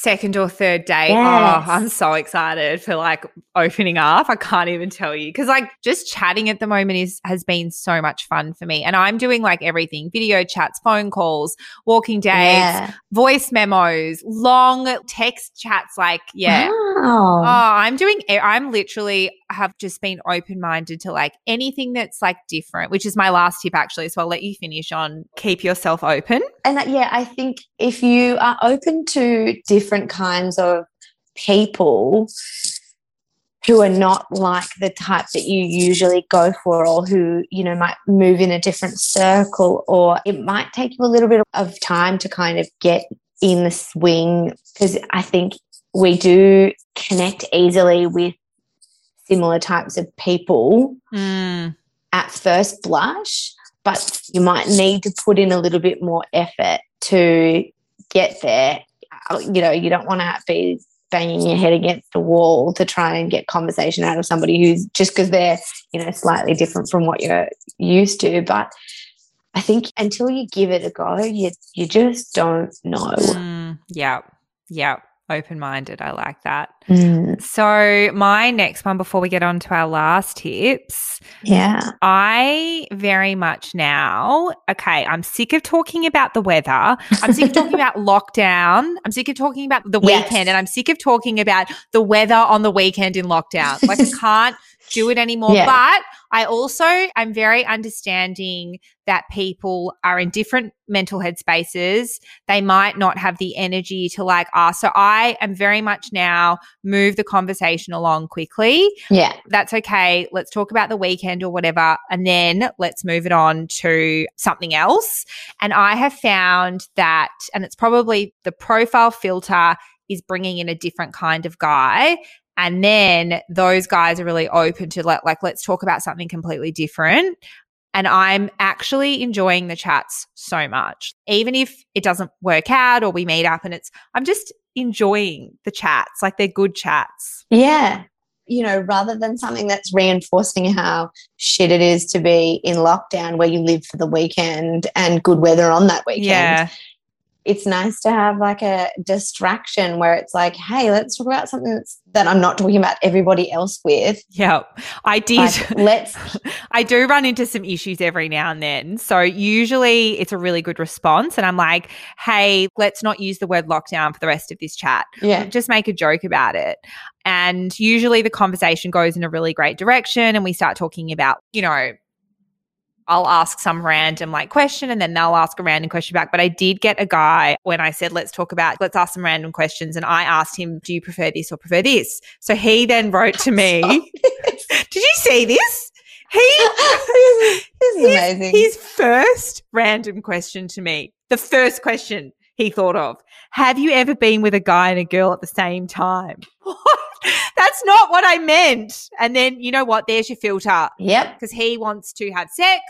second or third date. Yes. Oh, I'm so excited for like opening up. I can't even tell you. Cause like just chatting at the moment is has been so much fun for me. And I'm doing like everything, video chats, phone calls, walking dates, Yeah. voice memos, long text chats. Like, yeah. Wow. Oh, I'm doing, I'm literally have just been open minded to like anything that's like different, which is my last tip actually. So I'll let you finish on keep yourself open. and that, yeah, I think if you are open to different kinds of people who are not like the type that you usually go for or who you know might move in a different circle or it might take you a little bit of time to kind of get in the swing because i think we do connect easily with similar types of people Mm, at first blush, but you might need to put in a little bit more effort to get there. Uh, You know, you don't want to be banging your head against the wall to try and get conversation out of somebody who's just because they're, you know, slightly different from what you're used to. But I think until you give it a go, you you just don't know. mm, yeah. Yeah. Open minded. I like that. Mm, So, my next one before we get on to our last tips, yeah. I very much now, okay, I'm sick of talking about the weather. I'm sick of talking (laughs) about lockdown. I'm sick of talking about the Yes. weekend and I'm sick of talking about the weather on the weekend in lockdown. Like, I can't do it anymore. Yeah. But I also, I'm very understanding that people are in different mental head spaces. They might not have the energy to like ask. So, I am very much now move the conversation along quickly Yeah. that's okay. Let's talk about the weekend or whatever. And then let's move it on to something else. And I have found that, and it's probably the profile filter is bringing in a different kind of guy. And then those guys are really open to like, like, let's talk about something completely different. And I'm actually enjoying the chats so much. Even if it doesn't work out or we meet up and it's, I'm just enjoying the chats. Like they're good chats. Yeah. You know, rather than something that's reinforcing how shit it is to be in lockdown where you live for the weekend and good weather on that weekend. Yeah. It's nice to have like a distraction where it's like, hey, let's talk about something that's, that I'm not talking about everybody else with. Yeah, I did. Like, (laughs) let's, I do run into some issues every now and then. So usually it's a really good response. And I'm like, hey, let's not use the word lockdown for the rest of this chat. yeah. Just make a joke about it. And usually the conversation goes in a really great direction. And we start talking about, you know, I'll ask some random like question and then they'll ask a random question back. But I did get a guy when I said, let's talk about, let's ask some random questions. And I asked him, do you prefer this or prefer this? So he then wrote to me, (laughs) did you see this? He, (laughs) this is his, amazing. his first random question to me, the first question, he thought of. Have you ever been with a guy and a girl at the same time? (laughs) What? That's not what I meant. And then you know what? There's your filter Yep. because he wants to have sex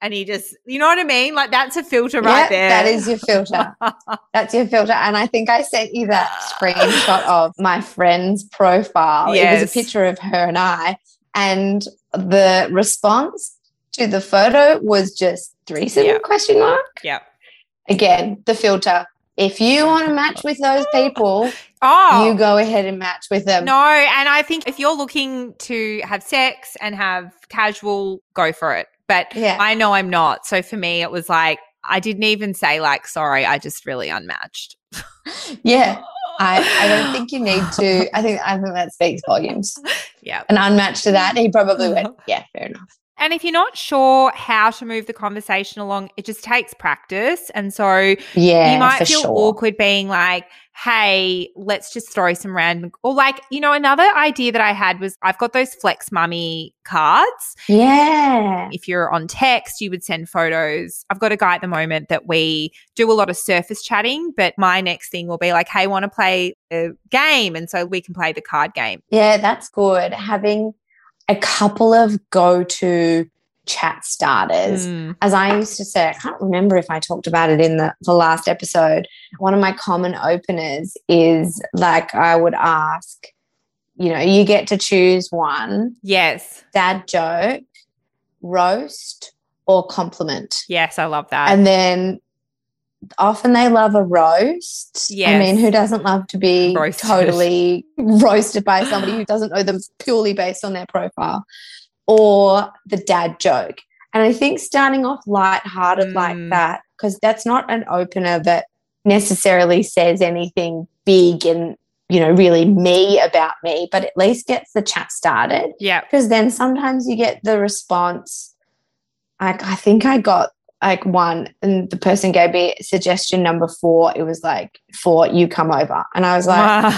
and he just, you know what I mean? Like that's a filter right Yep, there. That is your filter. (laughs) That's your filter. And I think I sent you that (gasps) screenshot of my friend's profile. It was a picture of her and I. And the response to the photo was just threesome Yeah. question mark. Yep. Again, the filter. If you want to match with those people, (laughs) Oh, you go ahead and match with them. No, and I think if you're looking to have sex and have casual, go for it. But Yeah. I know I'm not. So for me, it was like, I didn't even say, like, sorry, I just really unmatched. (laughs) Yeah. I, I don't (laughs) think you need to. I think I think that speaks volumes. Yeah. An unmatched to that, he probably went, Yeah, fair enough. And if you're not sure how to move the conversation along, it just takes practice. And so Yeah. you might feel sure. awkward being like, hey, let's just throw some random, or like, you know, another idea that I had was I've got those Flex Mami cards. Yeah. If you're on text, you would send photos. I've got a guy at the moment that we do a lot of surface chatting, but my next thing will be like, hey, want to play a game? And so we can play the card game. Yeah, that's good. Having a couple of go to chat starters. Mm. As I used to say, I can't remember if I talked about it in the, the last episode. One of my common openers is like I would ask, you know, you get to choose one Yes. dad joke, roast, or compliment. Yes, I love that. And then often they love a roast. I mean, who doesn't love to be Roasted. totally (laughs) roasted by somebody who doesn't know them purely based on their profile? Or the dad joke. And I think starting off lighthearted like Mm. that, because that's not an opener that necessarily says anything big and, you know, really me about me, but at least gets the chat started yeah. because then sometimes you get the response like i think i got like one and the person gave me suggestion number four it was like four you come over and i was like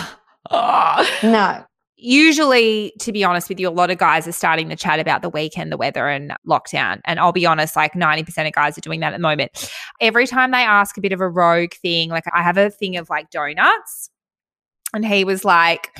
(laughs) no Usually, to be honest with you, a lot of guys are starting to chat about the weekend, the weather, and lockdown. And I'll be honest, like 90% of guys are doing that at the moment. Every time they ask a bit of a rogue thing, like I have a thing of like donuts, and he was like,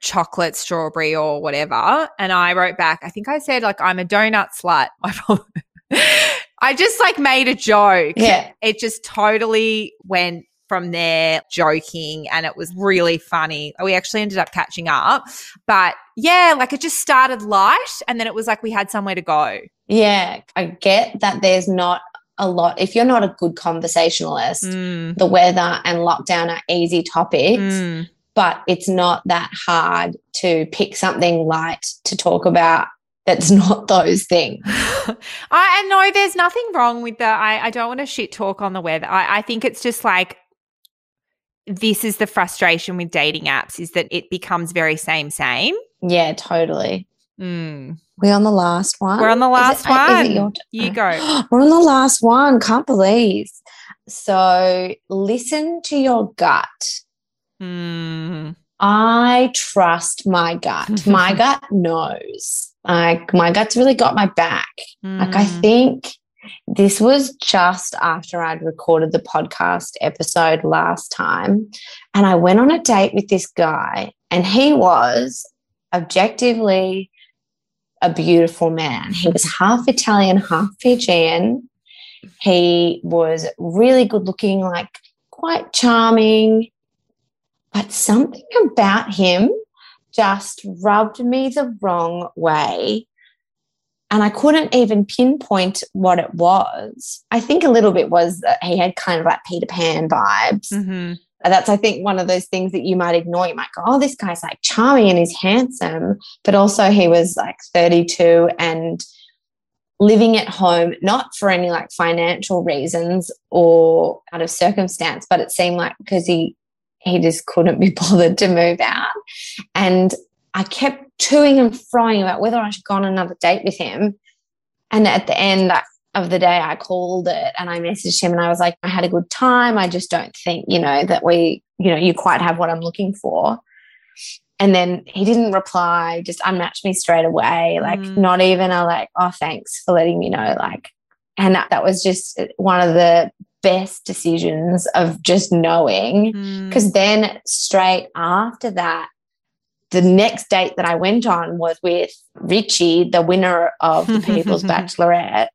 chocolate, strawberry, or whatever. And I wrote back, I think I said, like, I'm a donut slut. (laughs) I just like made a joke. yeah It just totally went from there joking and it was really funny. We actually ended up catching up. But yeah, like it just started light and then it was like we had somewhere to go. yeah i get that there's not a lot if you're not a good conversationalist Mm, the weather and lockdown are easy topics mm. but it's not that hard to pick something light to talk about that's (laughs) not those things I know there's nothing wrong with the I, I don't want to shit talk on the weather. I, I think it's just like this is the frustration with dating apps is that it becomes very same same. yeah totally Mm. We're on the last one. We're on the last uh, it one. your You go. (gasps) We're on the last one. Can't believe. So listen to your gut. Mm. I trust my gut. My (laughs) gut knows. Like my gut's really got my back. Like I Mm. think this was just after I'd recorded the podcast episode last time. And I went on a date with this guy, and he was objectively a beautiful man. He was half Italian, half Fijian. He was really good looking, like quite charming. But something about him just rubbed me the wrong way and I couldn't even pinpoint what it was. I think a little bit was that he had kind of like Peter Pan vibes. Mhm. And That's, I think, one of those things that you might ignore. You might go, oh, this guy's like charming and he's handsome. But also, he was like 32 and living at home, not for any like financial reasons or out of circumstance, but it seemed like because he, he just couldn't be (laughs) bothered to move out. And I kept toing and froing about whether I should go on another date with him. And at the end of the day, I called it and I messaged him and I was like, I had a good time. I just don't think, you know, that we, you know, you quite have what I'm looking for. And then he didn't reply, just unmatched me straight away. Like, Mm. not even a like, oh, thanks for letting me know. Like, and that, that was just one of the best decisions of just knowing. Mm. Because then straight after that, the next date that I went on was with Richie, the winner of the People's (laughs) Bachelorette,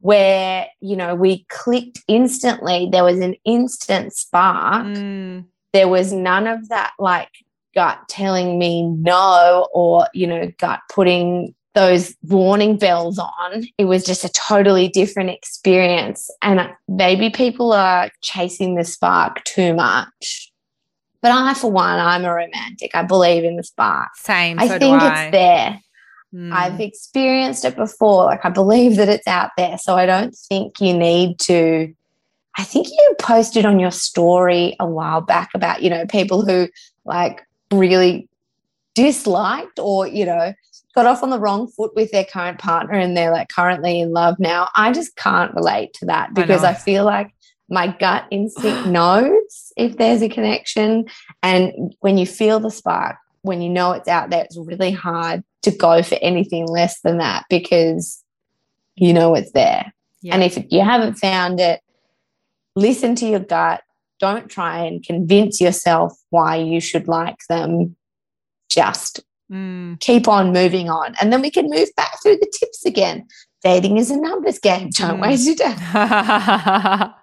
where, you know, we clicked instantly. There was an instant spark. Mm. There was none of that like gut telling me no or, you know, gut putting those warning bells on. It was just a totally different experience. And maybe people are chasing the spark too much. But I, for one, I'm a romantic. I believe in the spark. Same. I so think I. it's there. Mm. I've experienced it before. Like I believe that it's out there. So I don't think you need to. I think you posted on your story a while back about, you know, people who like really disliked or, you know, got off on the wrong foot with their current partner and they're like currently in love now. I just can't relate to that because know. I, feel like my gut instinct (sighs) knows if there's a connection. And when you feel the spark, when you know it's out there, it's really hard to go for anything less than that because you know it's there. Yeah. And if you haven't found it, listen to your gut. Don't try and convince yourself why you should like them. Just Mm. keep on moving on. And then we can move back through the tips again. Dating is a numbers game. Don't Mm. waste your time. (laughs)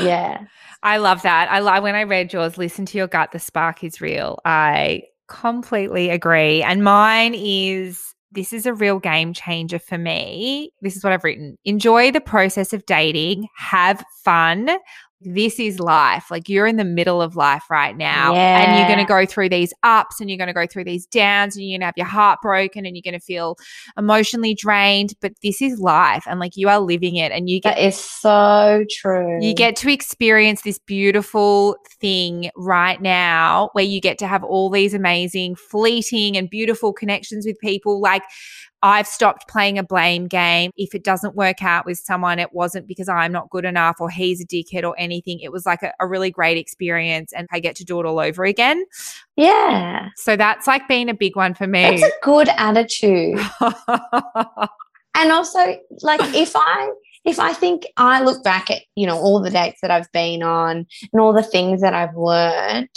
Yeah. I love that. I love when I read yours, listen to your gut, the spark is real. I completely agree. And mine is this is a real game changer for me. This is what I've written. Enjoy the process of dating, have fun. This is life. Like you're in the middle of life right now. And you're going to go through these ups and you're going to go through these downs and you're going to have your heart broken and you're going to feel emotionally drained. But this is life. And like you are living it and you get That is so true. you get to experience this beautiful thing right now where you get to have all these amazing, fleeting, and beautiful connections with people. Like, I've stopped playing a blame game. If it doesn't work out with someone, it wasn't because I'm not good enough or he's a dickhead or anything. It was like a, a really great experience and I get to do it all over again. yeah. So that's like been a big one for me. It's a good attitude. (laughs) and also like if i if i think i look back at you know all the dates that i've been on and all the things that i've learned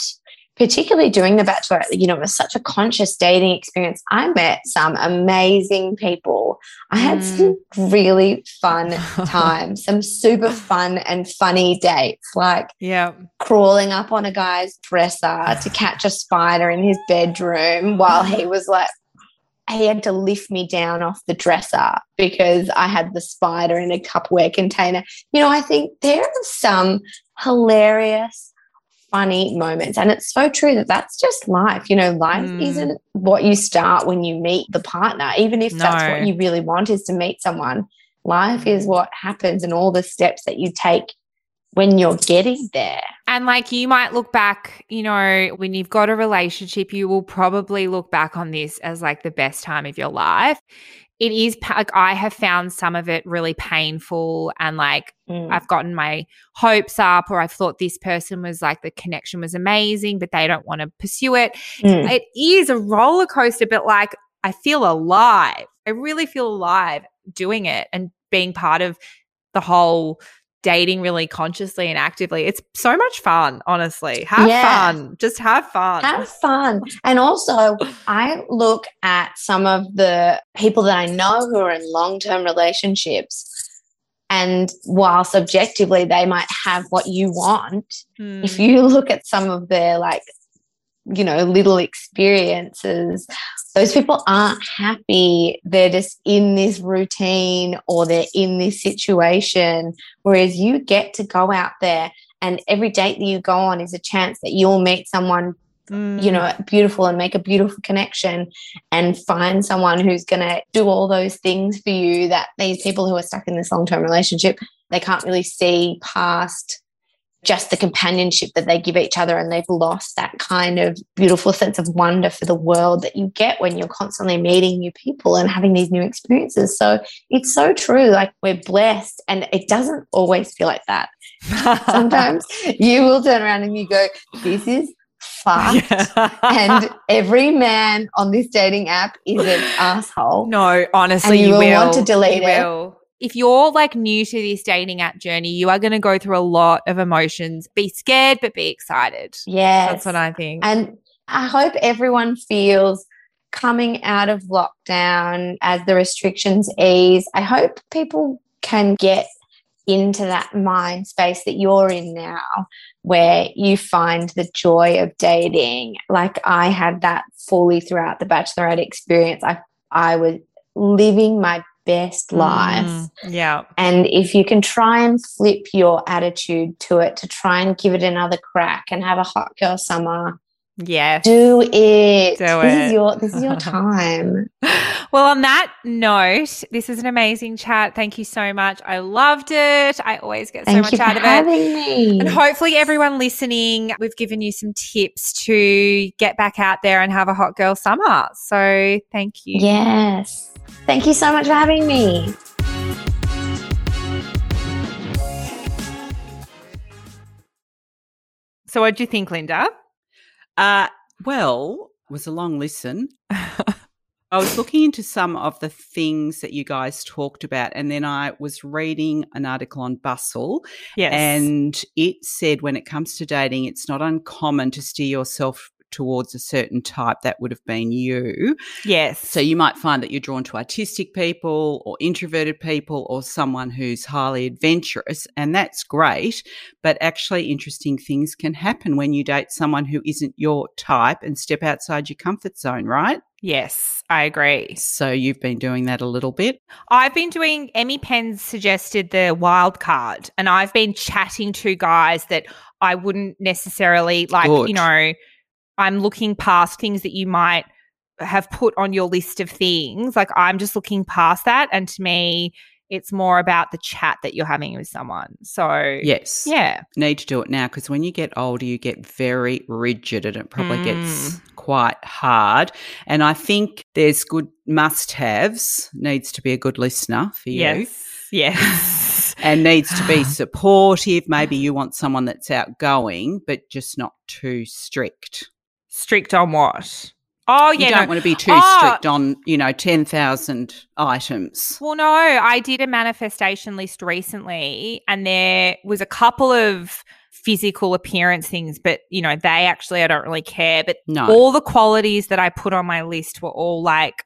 particularly doing the bachelor you know it was such a conscious dating experience i met some amazing people i had mm. some really fun (laughs) times some super fun and funny dates like yeah. crawling up on a guy's dresser to (sighs) catch a spider in his bedroom while he (laughs) was like he had to lift me down off the dresser because I had the spider in a Tupperware container. You know, I think there are some hilarious, funny moments. And it's so true that that's just life. You know, life Mm. isn't what you start when you meet the partner, even if that's what you really want is to meet someone. Life is what happens and all the steps that you take when you're getting there. And like you might look back, you know, when you've got a relationship, you will probably look back on this as like the best time of your life. It is like I have found some of it really painful and like Mm. I've gotten my hopes up or I've thought this person was like the connection was amazing, but they don't want to pursue it. Mm. It is a roller coaster, but like I feel alive. I really feel alive doing it and being part of the whole dating really consciously and actively. It's so much fun, honestly. Have Yeah. fun. Just have fun. Have fun. And also, I look at some of the people that I know who are in long term relationships. And while subjectively they might have what you want, Hmm. if you look at some of their like, you know, little experiences, those people aren't happy. They're just in this routine or they're in this situation. Whereas you get to go out there and every date that you go on is a chance that you'll meet someone Mm. you know beautiful and make a beautiful connection and find someone who's going to do all those things for you that these people who are stuck in this long-term relationship they can't really see past just the companionship that they give each other and they've lost that kind of beautiful sense of wonder for the world that you get when you're constantly meeting new people and having these new experiences so it's so true like we're blessed and it doesn't always feel like that (laughs) sometimes you will turn around and you go this is fucked and (laughs) every man on this dating app is an asshole. no, honestly, And you you will will want to delete it. will. If you're like new to this dating app journey, you are going to go through a lot of emotions. Be scared, but be excited. Yes. That's what I think. And I hope everyone feels coming out of lockdown as the restrictions ease. I hope people can get into that mind space that you're in now where you find the joy of dating like i had that fully throughout the bachelorette experience i i was living my best life Mm, yeah. and if you can try and flip your attitude to it to try and give it another crack and have a hot girl summer Yeah. do it Do this it. is your this is your (laughs) time Well, on that note, this is an amazing chat. Thank you so much. I loved it. I always get so thank much you for out of it. having me And hopefully, everyone listening, we've given you some tips to get back out there and have a hot girl summer. So, thank you. Yes. Thank you so much for having me. So, what do you think, Linda? Uh, well, it was a long listen. (laughs) I was looking into some of the things that you guys talked about, and then I was reading an article on Bustle, Yes. and it said when it comes to dating, it's not uncommon to steer yourself towards a certain type that would have been you. yes. So you might find that you're drawn to artistic people or introverted people or someone who's highly adventurous, and that's great. But actually, interesting things can happen when you date someone who isn't your type and step outside your comfort zone, right? yes, I agree. So you've been doing that a little bit. I've been doing, Emmy Penn suggested the wild card, and I've been chatting to guys that I wouldn't necessarily like, Good. you know, I'm looking past things that you might have put on your list of things. Like, I'm just looking past that. And to me, it's more about the chat that you're having with someone. So, Yes. yeah. Need to do it now because when you get older, you get very rigid and it probably gets mm. quite hard. And I think there's good must haves, needs to be a good listener for you. Yes. Yes. (laughs) and needs to be (sighs) supportive. Maybe you want someone that's outgoing, but just not too strict. Strict on what? Oh, yeah. you don't no. want to be too Oh. strict on, you know, 10,000 items. Well, no, I did a manifestation list recently, and there was a couple of physical appearance things, but you know, they actually I don't really care. But No. all the qualities that I put on my list were all like,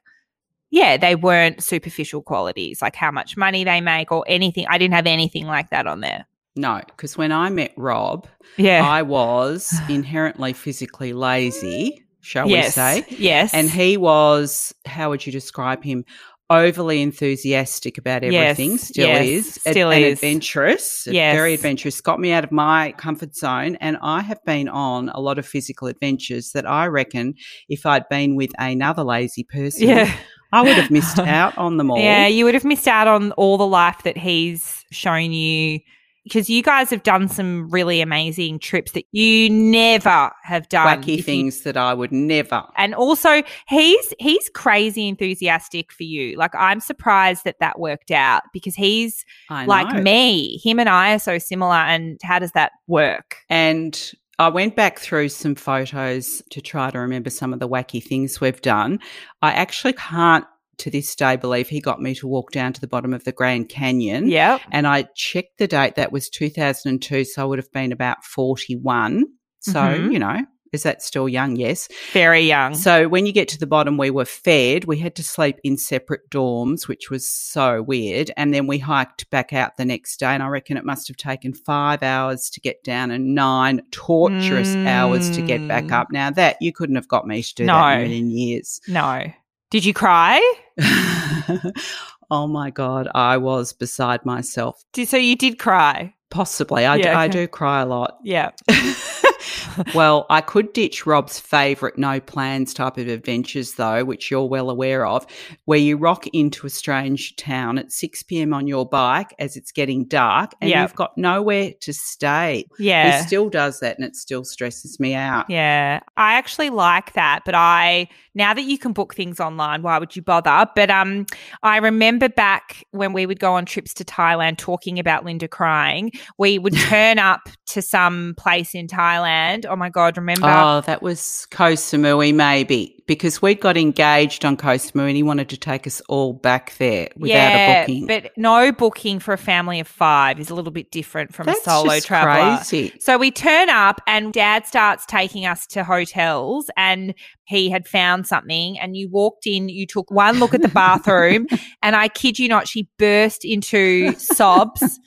yeah, they weren't superficial qualities, like how much money they make or anything. I didn't have anything like that on there. No, because when I met Rob, Yeah. I was inherently physically lazy, shall yes. we say? Yes. And he was, how would you describe him? Overly enthusiastic about Yes, everything, still yes, is, still and is. adventurous, Yes. very adventurous. Got me out of my comfort zone, and I have been on a lot of physical adventures that I reckon if I'd been with another lazy person, yeah. I would have missed (laughs) out on them all. Yeah, you would have missed out on all the life that he's shown you because you guys have done some really amazing trips that you never have done. Wacky if you- things that I would never. and also, he's he's crazy enthusiastic for you. Like I'm surprised that that worked out because he's like me. Him and I are so similar. And how does that work? And I went back through some photos to try to remember some of the wacky things we've done. I actually can't to this day believe he got me to walk down to the bottom of the Grand Canyon. Yeah. And I checked the date, that was 2002. So I would have been about 41. So, Mhm. you know, is that still young? Yes. Very young. So when you get to the bottom, we were fed. We had to sleep in separate dorms, which was so weird. And then we hiked back out the next day. And I reckon it must have taken five hours to get down and nine torturous hours to get back Mm. up. Now that you couldn't have got me to do that in a million years. no. Did you cry? (laughs) oh my God. I was beside myself. So you did cry. Possibly. I, d- Yeah, I okay. do cry a lot. Yeah. (laughs) (laughs) well, I could ditch Rob's favourite no plans type of adventures, though, which you're well aware of, where you rock into a strange town at 6 p.m. on your bike as it's getting dark and Yep. you've got nowhere to stay. Yeah. He still does that and it still stresses me out. Yeah, I actually like that, but I now that you can book things online, why would you bother? But um I remember back when we would go on trips to Thailand talking about Linda crying we would (laughs) turn up to some place in Thailand. Oh my God, remember? Oh, that was Koh Samui, maybe, because we got engaged on Koh Samui and he wanted to take us all back there without yeah, a booking. But no booking for a family of five is a little bit different from That's a solo traveler. crazy. So we turn up and dad starts taking us to hotels and he had found something and you walked in, you took one look at the bathroom (laughs) and I kid you not, she burst into sobs.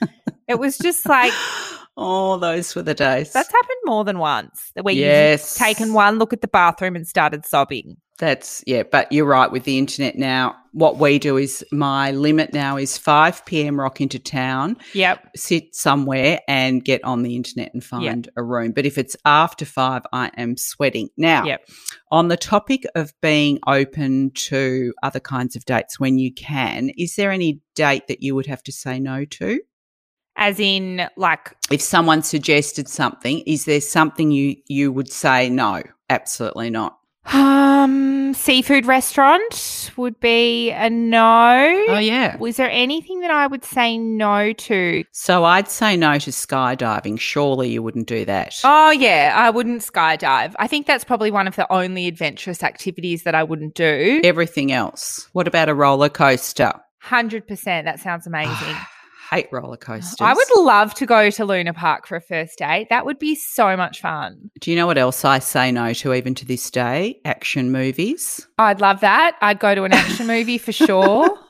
It was just like (gasps) Oh, those were the days. that's happened more than once. Where Yes. you've taken one look at the bathroom and started sobbing. That's yeah, but you're right with the internet now. What we do is my limit now is 5 p.m. rock into town, Yep. sit somewhere and get on the internet and find a room. But if it's after 5, I am sweating. Now, Yep. on the topic of being open to other kinds of dates when you can, is there any date that you would have to say no to? As in like If someone suggested something, is there something you you would say no? Absolutely not. Um seafood restaurant would be a no. Oh yeah. Was there anything that I would say no to? So I'd say no to skydiving. Surely you wouldn't do that. Oh yeah, I wouldn't skydive. I think that's probably one of the only adventurous activities that I wouldn't do. Everything else. What about a roller coaster? Hundred percent. That sounds amazing. (sighs) (sighs) Hate roller coasters. I would love to go to Luna Park for a first date. That would be so much fun. Do you know what else I say no to even to this day? Action movies. I'd love that. I'd go to an action movie for sure. (laughs)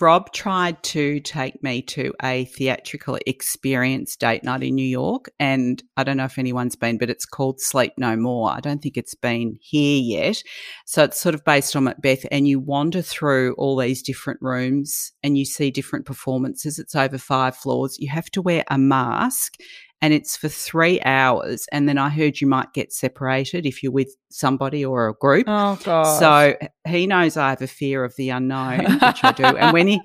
Rob tried to take me to a theatrical experience date night in New York. And I don't know if anyone's been, but it's called Sleep No More. I don't think it's been here yet. So it's sort of based on Macbeth. And you wander through all these different rooms and you see different performances. It's over five floors. You have to wear a mask and it's for three hours. And then I heard you might get separated if you're with somebody or a group. Oh god. So he knows I have a fear of the unknown, which I do. And when he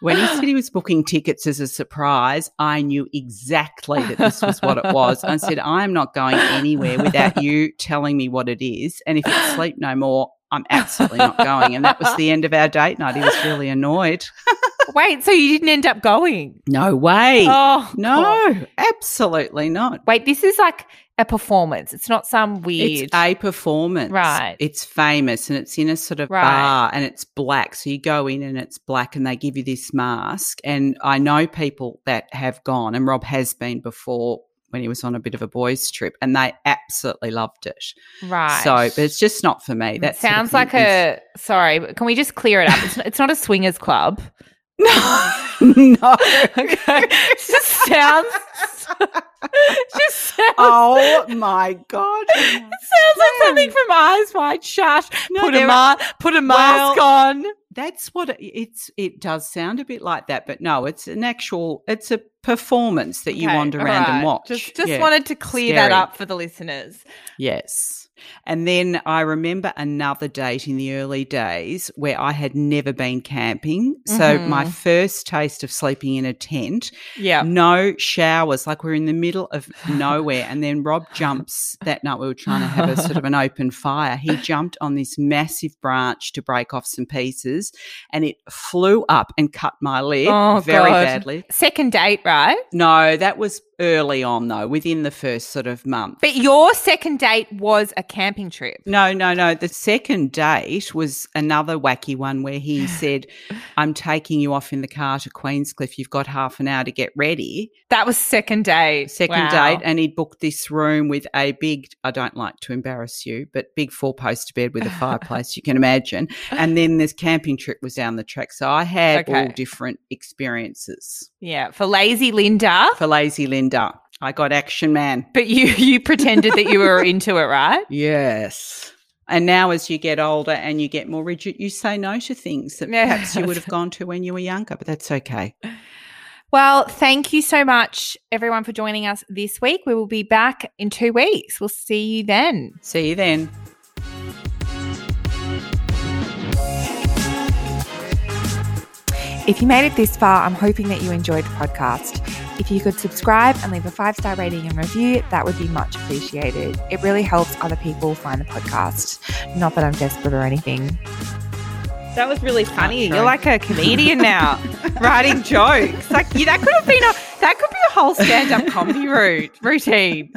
when he said he was booking tickets as a surprise, I knew exactly that this was what it was. I said, I am not going anywhere without you telling me what it is. And if it's (laughs) sleep no more, I'm absolutely not going. And that was the end of our date night. He was really annoyed. (laughs) Wait, so you didn't end up going? No way. Oh God. no, absolutely not. Wait, this is like a performance. It's not some weird. It's a performance. Right. It's famous and it's in a sort of Right. bar and it's black. So you go in and it's black and they give you this mask. And I know people that have gone, and Rob has been before when he was on a bit of a boys' trip, and they absolutely loved it. right. So, but it's just not for me. It That sort of sounds like is- a. Sorry, but can we just clear it up? It's, it's not a swingers club. (laughs) no, no. (laughs) Okay. (laughs) It just sounds. (laughs) just sounds. oh my god! (laughs) It sounds like something from Eyes Wide Shut. No, put a ma- put a mask Well, on. That's what it, it's. It does sound a bit like that, but no, it's an actual. It's a performance that you wander around and watch. Just, just Yeah. wanted to clear that up for the listeners. Yes. And then I remember another date in the early days where I had never been camping. So Mhm. my first taste of sleeping in a tent, Yeah. no showers, like we're in the middle of nowhere. And then Rob jumps (laughs) that night we were trying to have a sort of an open fire. He jumped on this massive branch to break off some pieces and it flew up and cut my leg Oh, very God. badly. Second date, right? No, that was early on though, within the first sort of month. But your second date was a camping trip. No, no, no. The second date was another wacky one where he (sighs) said, I'm taking you off in the car to Queenscliff. You've got half an hour to get ready. That was second date. Second Wow. date. And he'd booked this room with a big, I don't like to embarrass you, but big four poster bed with a (laughs) fireplace, you can imagine. And then this camping trip was down the track. So I had all different experiences. Yeah, for lazy Linda. For Lazy Linda, I got Action Man. But you (laughs) you pretended that you were into it, right? (laughs) Yes. And now, as you get older and you get more rigid, you say no to things that Yeah. perhaps you would have (laughs) gone to when you were younger, but that's okay. Well, thank you so much, everyone, for joining us this week. We will be back in two weeks. We'll see you then. See you then. If you made it this far, I'm hoping that you enjoyed the podcast. If you could subscribe and leave a five star rating and review, that would be much appreciated. It really helps other people find the podcast. Not that I'm desperate or anything. That was really funny. true. You're like a comedian now, (laughs) writing jokes. Like you, that could have been a that could be a whole stand-up comedy route routine.